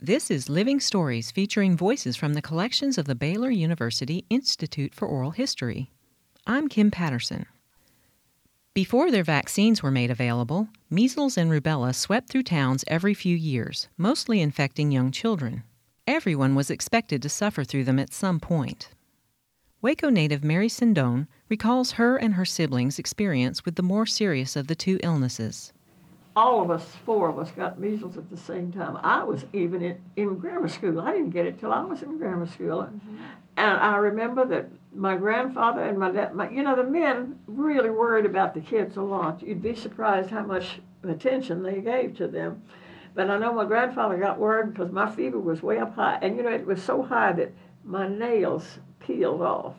This is Living Stories featuring voices from the collections of the Baylor University Institute for Oral History. I'm Kim Patterson. Before their vaccines were made available, measles and rubella swept through towns every few years, mostly infecting young children. Everyone was expected to suffer through them at some point. Waco native Mary Sindone recalls her and her siblings' experience with the more serious of the two illnesses all of us, four of us, got measles at the same time. I was even in, in grammar school. I didn't get it till I was in grammar school. Mm-hmm. And I remember that my grandfather and my dad, my, you know, the men really worried about the kids a lot. You'd be surprised how much attention they gave to them. But I know my grandfather got worried because my fever was way up high. And, you know, it was so high that my nails peeled off.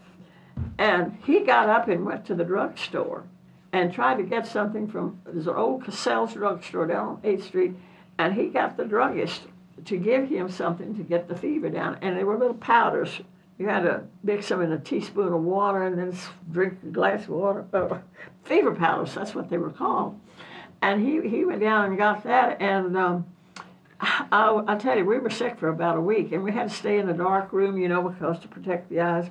And he got up and went to the drugstore and tried to get something from an old Cassell's drugstore down on 8th Street, and he got the druggist to give him something to get the fever down. And they were little powders. You had to mix them in a teaspoon of water and then drink a glass of water. Uh, fever powders, that's what they were called. And he, he went down and got that, and um, I, I tell you, we were sick for about a week, and we had to stay in a dark room, you know, because to protect the eyes.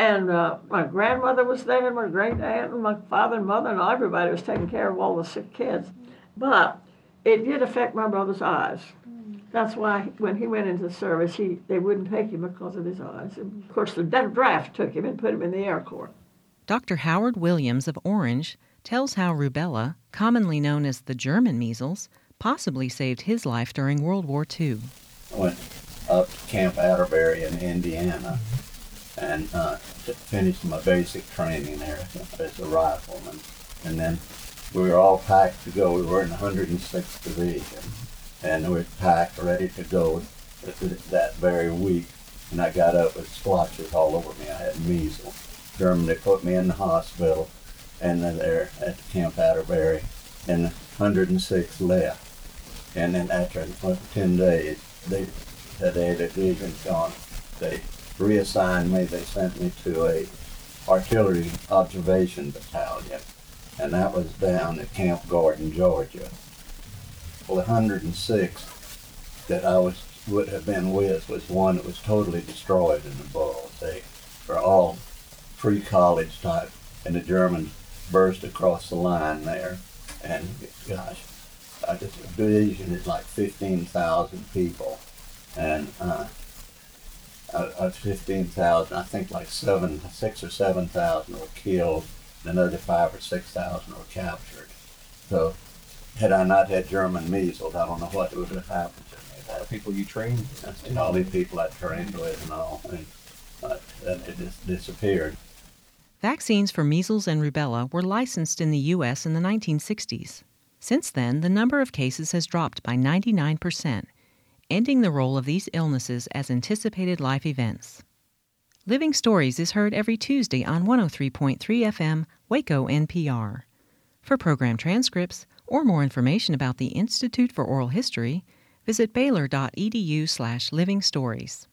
And uh, my grandmother was there, and my great aunt, and my father and mother, and everybody was taking care of all the sick kids. But it did affect my brother's eyes. That's why when he went into service, he they wouldn't take him because of his eyes. And of course, the draft took him and put him in the Air Corps. Dr. Howard Williams of Orange tells how rubella, commonly known as the German measles, possibly saved his life during World War II. I went up to Camp Atterbury in Indiana and uh, finished my basic training there as a rifleman. And then we were all packed to go. We were in the 106th Division, and we were packed, ready to go that very week. And I got up with splotches all over me. I had measles. Germany put me in the hospital, and then there at Camp Atterbury, and the 106 left. And then after 10 days, they said, hey, the division's gone. They reassigned me. They sent me to a artillery observation battalion, and that was down at Camp Gordon, Georgia. Well, the 106 that I was would have been with was one that was totally destroyed in the Bulge. They were all pre-college type, and the Germans burst across the line there, and gosh, I just division is like 15,000 people, and uh, of 15,000, I think like seven, six or 7,000 were killed, and another five or 6,000 were captured. So had I not had German measles, I don't know what would have happened to me. A lot of people you trained? And all the people I trained with and all, and, uh, and it just disappeared. Vaccines for measles and rubella were licensed in the U.S. in the 1960s. Since then, the number of cases has dropped by 99 percent ending the role of these illnesses as anticipated life events. Living Stories is heard every Tuesday on 103.3 FM, Waco, NPR. For program transcripts or more information about the Institute for Oral History, visit baylor.edu slash living stories.